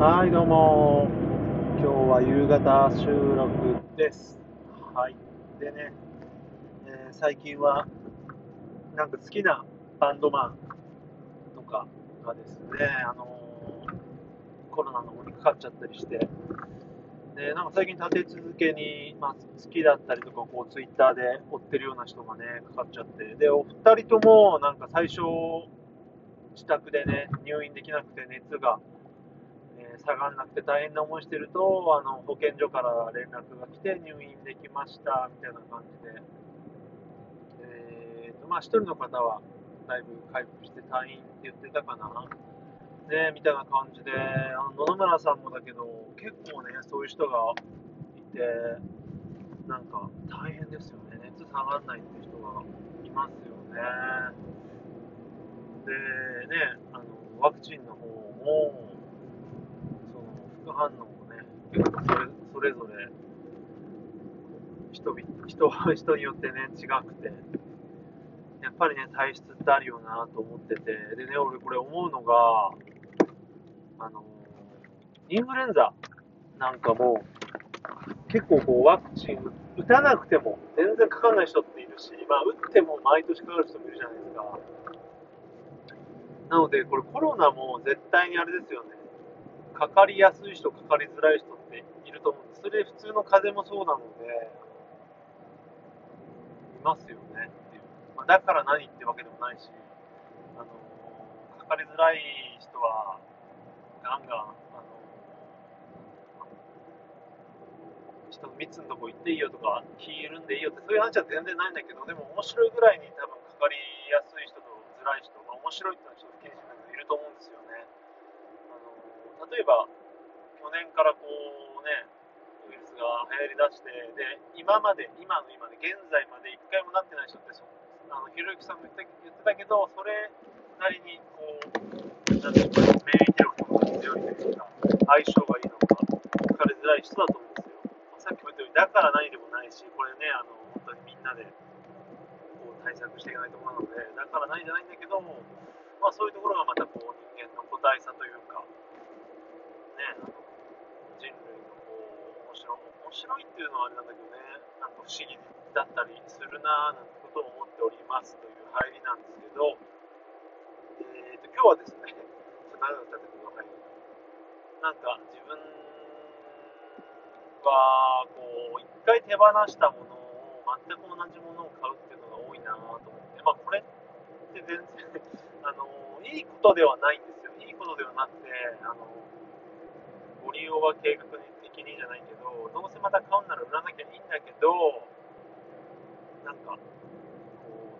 はい、どうも。今日は夕方収録です。はい。でね、えー最近は、なんか好きなバンドマンとかがですね、あのーコロナの方にかかっちゃったりして、で、なんか最近立て続けに、まあ、好きだったりとか、こう、ツイッターで追ってるような人がね、かかっちゃって、で、お二人とも、なんか最初、自宅でね、入院できなくて熱が、下がらなくて大変な思いしてると、あの保健所から連絡が来て入院できましたみたいな感じで、えーとまあ、一人の方はだいぶ回復して退院って言ってたかな、ね、みたいな感じで、あの野々村さんもだけど、結構ね、そういう人がいて、なんか大変ですよね、熱下がらないっていう人がいますよね。でね、あのワクチンの方も、反応もね、結構それそれぞれ人人人によってね、違くて、やっぱりね、体質ってあるよなと思ってて、でね、俺これ思うのが、あのインフルエンザなんかも、結構こうワクチン打たなくても全然かかんない人っているし、まあ、打っても毎年かかる人もいるじゃないですか。なので、これコロナも絶対にあれですよね。かかりやすい人、かかりづらい人っていると思うんです。それ普通の風邪もそうなので、いますよねっていう。まあ、だから何ってわけでもないし、あのかかりづらい人は、ガンガン、あの人の密のとこ行っていいよとか、気緩んでいいよって、そういう話は全然ないんだけど、でも面白いぐらいに多分かかりやすい人と辛い人、まあ、面白いってのはちょっと不謹慎だけど、いると思うんですよね。あの例えば、去年からこうね、ウイルスが流行りだして、で、今まで、今の今で、現在まで一回もなってない人って、そあのひろゆきさんも言って言ってたけど、それなりにこう、なんていうか、免疫力が強いというか、相性がいいのか、かかりづらい人だと思うんですよ。さっきも言ったように、だから何でもないし、これね、あの本当にみんなでこう対策していかないところなので、だから何じゃないんだけども、まあ、そういうところがまたこう人間の個体さというか、ね、人類のこう面白面白いっていうのはあれなんだけどね、なんか不思議だったりするなぁなんてことを思っておりますという入りなんですけど、えー、と今日はですね、ちょっと長くなっけど、はい、なんか自分はこう一回手放したものを全く同じものを買うっていうのが多いなぁと思って、まあ、これって全然あのいいことではないんですよ。いいことではなくて、あの利用は計画的にじゃないけど、どうせまた買うなら売らなきゃいいんだけど、なんか、こ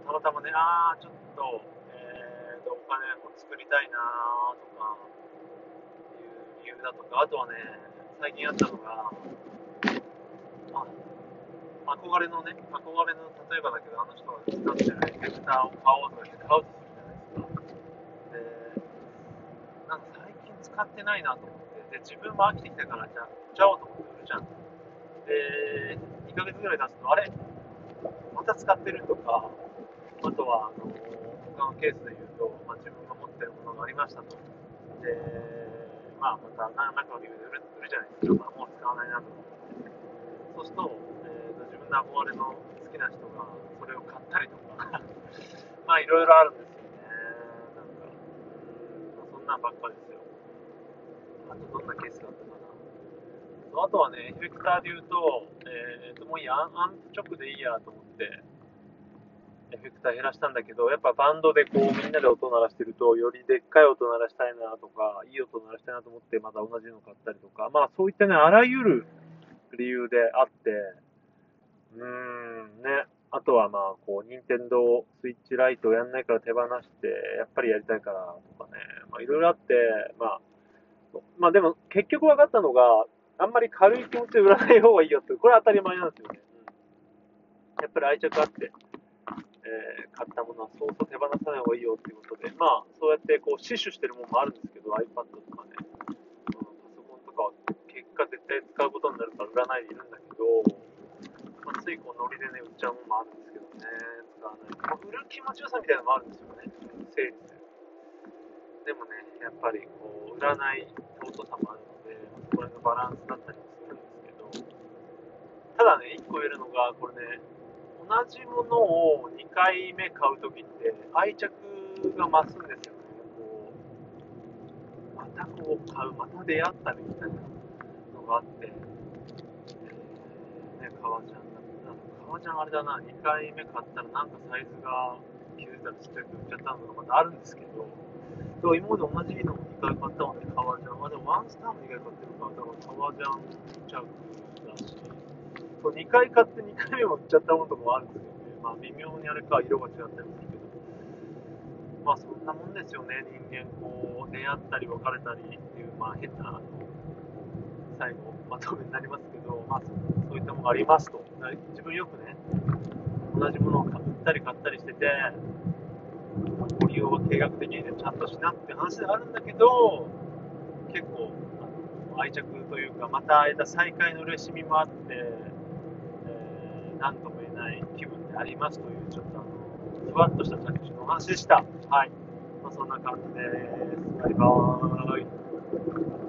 うたまたまね、あー、ちょっと、えーと、お金を作りたいなとか、いう理由だとか、あとはね、最近あったのが、あ、憧れのね、憧れの、例えばだけど、あの人が使ってるエフェクターを買おうとか言って買うとするじゃないですか。で、なんか最近使ってないなと思って、で、自分も飽きてきたから、じゃあ、売っちゃおうと思って売るじゃん。で、2ヶ月ぐらい経つと、あれ？また使ってるとか、あとは、あの、他のケースで言うと、まあ、自分が持ってるものがありましたと。で、まあ、また何らかの理由で売る売るじゃないですか。まあ、もう使わないなと思って。そうすると、えーと自分の憧れの好きな人がそれを買ったりとか、まあいろいろあるんですよね。なんか、うんまあ、そんなんばっかりですよ。あとどんなケースがあったかな。あとはね、エフェクターで言うと、えーともういいや、アンアンプ直でいいやと思って、エフェクター減らしたんだけど、やっぱバンドでこうみんなで音鳴らしてると、よりでっかい音鳴らしたいなとか、いい音鳴らしたいなと思って、また同じの買ったりとか、まあそういったね、あらゆる理由であって、うーん、ね、あとはまあ、こう、任天堂スイッチライトをやんないから手放して、やっぱりやりたいからとかね、まあいろいろあって、まあ、まあでも結局分かったのが、あんまり軽い気持ちで売らない方がいいよって、これは当たり前なんですよね。やっぱり愛着あって、えー買ったものはそうそう手放さない方がいいよっていうことで、まあ、そうやってこう死守してるものもあるんですけど、iPad とかね、うんパソコンとかは結果絶対使うことになるから売らないでいるんだけど、まあ、ついこうノリでね、売っちゃうものもあるんですけどね、使わない。まあ、売る気持ちよさみたいなのもあるんですよね、整理する。でもね、やっぱりこう、売らない尊さもあるのでこれのバランスだったりもするんですけど、ただね、1個言えるのが、これね、同じものを2回目買うときって愛着が増すんですよね。こうまたこう買う、また出会ったりみたいなのがあって、えー、ね、革ジャンだった革ジャンあれだな、2回目買ったらなんかサイズが気づいたらちっちゃく売っちゃったのがまたあるんですけど、そう今まで同じのを2回買ったので、革ジャン。あ、でもワンスターも2回買ってるから、だから革ジャン着だし、そう2回買って2回目も売っちゃったものとかもあるんですよね。まあ微妙にあれか、色が違ったりするけど。まあそんなもんですよね、人間こう、出会ったり別れたりっていう、まあ変な、最後、まとめになりますけど、まあそういったものがありますと。自分よくね、同じものを買ったり買ったりしてて、ご利用は計画的に、ちゃんとしなって話ではあるんだけど、結構、あの愛着というか、また得た再会の嬉しみもあって、えー、なんとも言えない気分でありますという、ちょっとあの、ふわっとした着地のお話でした。はい。まあ、そんな感じです。バイバーイ。